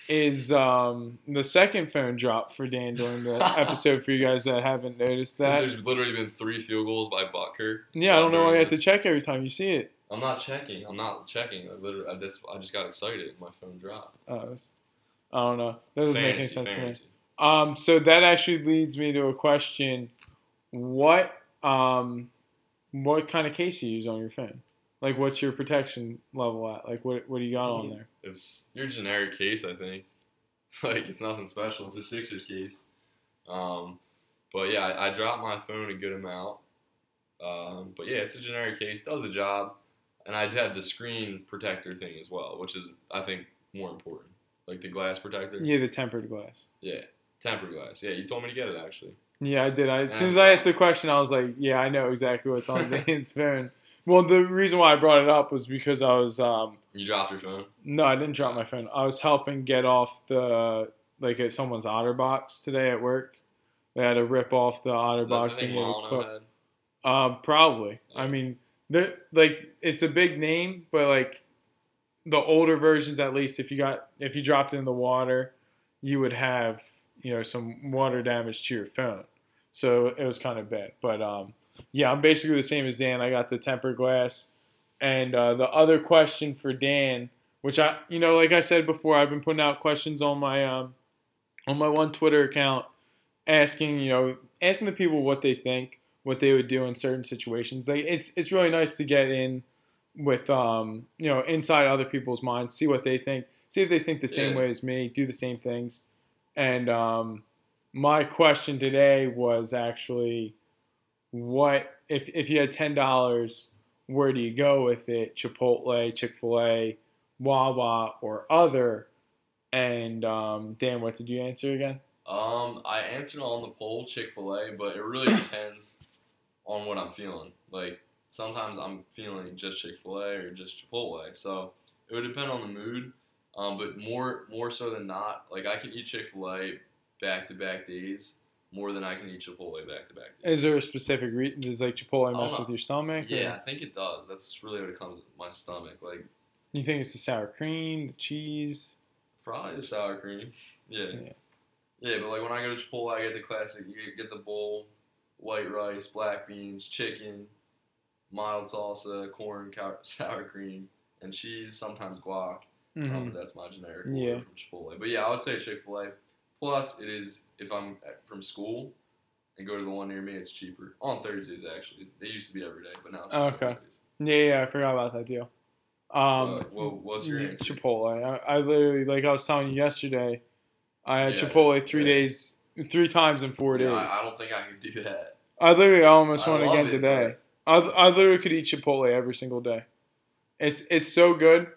[SPEAKER 3] is um, the second phone drop for Dan during the episode for you guys that haven't noticed that.
[SPEAKER 1] There's literally been three field goals by Butker.
[SPEAKER 3] Yeah, I don't know why you have to check every time you see it.
[SPEAKER 1] I'm not checking. I'm not checking. I literally, I just, I just got excited. My phone dropped.
[SPEAKER 3] Uh, that's- I don't know. That doesn't make any
[SPEAKER 1] Fantasy,
[SPEAKER 3] sense to me. Um, so that actually leads me to a question: What um, what kind of case you use on your phone? Like, what's your protection level at? Like, what what do you got on there?
[SPEAKER 1] It's your generic case, I think. Like it's nothing special. It's a Sixers case. Um, but yeah, I, I dropped my phone a good amount. Um, but yeah, it's a generic case. Does the job, and I'd have the screen protector thing as well, which is I think more important. Like the glass protector.
[SPEAKER 3] Yeah, the tempered glass.
[SPEAKER 1] Yeah. Tempered glass. Yeah, you told me to get it actually.
[SPEAKER 3] Yeah, I did. I, as soon as I asked the question, I was like, "Yeah, I know exactly what's on Dan's phone." Well, the reason why I brought it up was because I was um,
[SPEAKER 1] You dropped your phone.
[SPEAKER 3] no, I didn't drop my phone. I was helping get off the like at someone's OtterBox today at work. They had to rip off the
[SPEAKER 1] the
[SPEAKER 3] OtterBox and get it
[SPEAKER 1] Molyneux
[SPEAKER 3] Um, probably.
[SPEAKER 1] Yeah.
[SPEAKER 3] I mean, they're like it's a big name, but like the older versions, at least, if you got if you dropped in the water, you would have you know some water damage to your phone. So it was kind of bad. But um, yeah, I'm basically the same as Dan. I got the tempered glass. And uh, the other question for Dan, which I, you know, like I said before, I've been putting out questions on my um, on my one Twitter account, asking, you know, asking the people what they think, what they would do in certain situations. Like it's it's really nice to get in with um, you know, inside other people's minds, see what they think, see if they think the same
[SPEAKER 1] Yeah.
[SPEAKER 3] way as me, do the same things. And um, my question today was actually, what if if you had ten dollars, where do you go with it? Chipotle, Chick Fil A, Wawa, or other? And um, Dan, what did you answer again?
[SPEAKER 1] Um, I answered on the poll Chick Fil A, but it really depends on what I'm feeling. Like sometimes I'm feeling just Chick Fil A or just Chipotle, so it would depend on the mood. Um, but more more so than not, like I can eat Chick Fil A back to back days more than I can eat Chipotle back to back days.
[SPEAKER 3] Is there a specific reason? Does like Chipotle mess with your stomach? or-
[SPEAKER 1] Yeah, I think it does. That's really what it comes with my stomach. Like
[SPEAKER 3] You think it's the sour cream, the cheese?
[SPEAKER 1] Probably the sour cream. Yeah.
[SPEAKER 3] Yeah.
[SPEAKER 1] yeah. but like when I go to Chipotle, I get the classic. You get the bowl, white rice, black beans, chicken, mild salsa, corn, cow- sour cream, and cheese. Sometimes guac. Um,
[SPEAKER 3] Mhm.
[SPEAKER 1] but that's my generic
[SPEAKER 3] Yeah.
[SPEAKER 1] from Chipotle. But yeah, I would say Chick Fil A. Plus, it is if I'm from school and go to the one near me, it's cheaper on Thursdays. Actually, they used to be every day, but now it's just
[SPEAKER 3] Okay.
[SPEAKER 1] Thursdays.
[SPEAKER 3] Yeah, yeah, I forgot about that deal. Um,
[SPEAKER 1] Uh, well, what's your answer?
[SPEAKER 3] Chipotle. I, I literally, like I was telling you yesterday, I had
[SPEAKER 1] Yeah,
[SPEAKER 3] Chipotle three
[SPEAKER 1] yeah.
[SPEAKER 3] days, three times in four days.
[SPEAKER 1] I, I don't think I could do that.
[SPEAKER 3] I literally almost
[SPEAKER 1] I
[SPEAKER 3] went again
[SPEAKER 1] it,
[SPEAKER 3] today. I, I literally could eat Chipotle every single day. It's it's so good.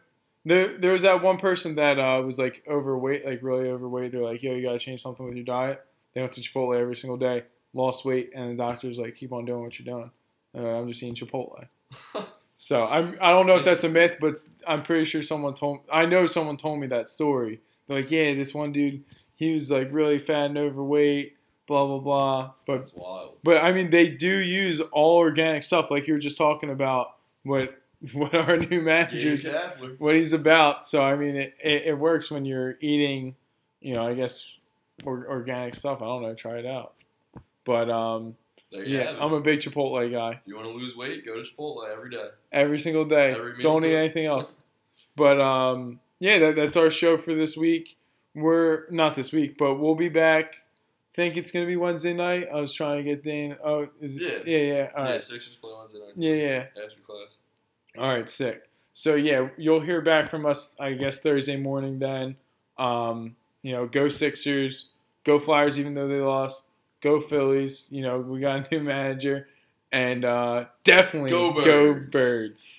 [SPEAKER 3] There there was that one person that uh, was like overweight, like really overweight. They're like, yo, you gotta change something with your diet. They went to Chipotle every single day, lost weight, and the doctor's like, keep on doing what you're doing. Uh, I'm just eating Chipotle. So I'm I don't know if that's a myth, but I'm pretty sure someone told I know someone told me that story. They're like, yeah, this one dude, he was like really fat and overweight, blah blah blah. But but I mean, they do use all organic stuff, like you were just talking about what what our new
[SPEAKER 1] Gabe
[SPEAKER 3] manager's what he's about. So I mean, it, it, it works when you're eating, you know, I guess or, organic stuff. I don't know, try it out. But um, yeah. I'm a big Chipotle guy.
[SPEAKER 1] You want to lose weight, go to Chipotle every day.
[SPEAKER 3] Every single day.
[SPEAKER 1] Every
[SPEAKER 3] Don't eat anything else. But um, yeah, that, that's our show for this week. We're not this week, but we'll be back. Think it's gonna be Wednesday night. I was trying to get Dane. Oh, is it?
[SPEAKER 1] Yeah.
[SPEAKER 3] Yeah, yeah. All
[SPEAKER 1] yeah,
[SPEAKER 3] right.
[SPEAKER 1] Sixers play Wednesday night.
[SPEAKER 3] Yeah, yeah.
[SPEAKER 1] After class.
[SPEAKER 3] All right, sick. So yeah, you'll hear back from us, I guess Thursday morning. Then, um, you know, go Sixers, go Flyers, even though they lost. Go Phillies. You know, we got a new manager, and uh, definitely
[SPEAKER 1] Go
[SPEAKER 3] go
[SPEAKER 1] Birds.
[SPEAKER 3] birds.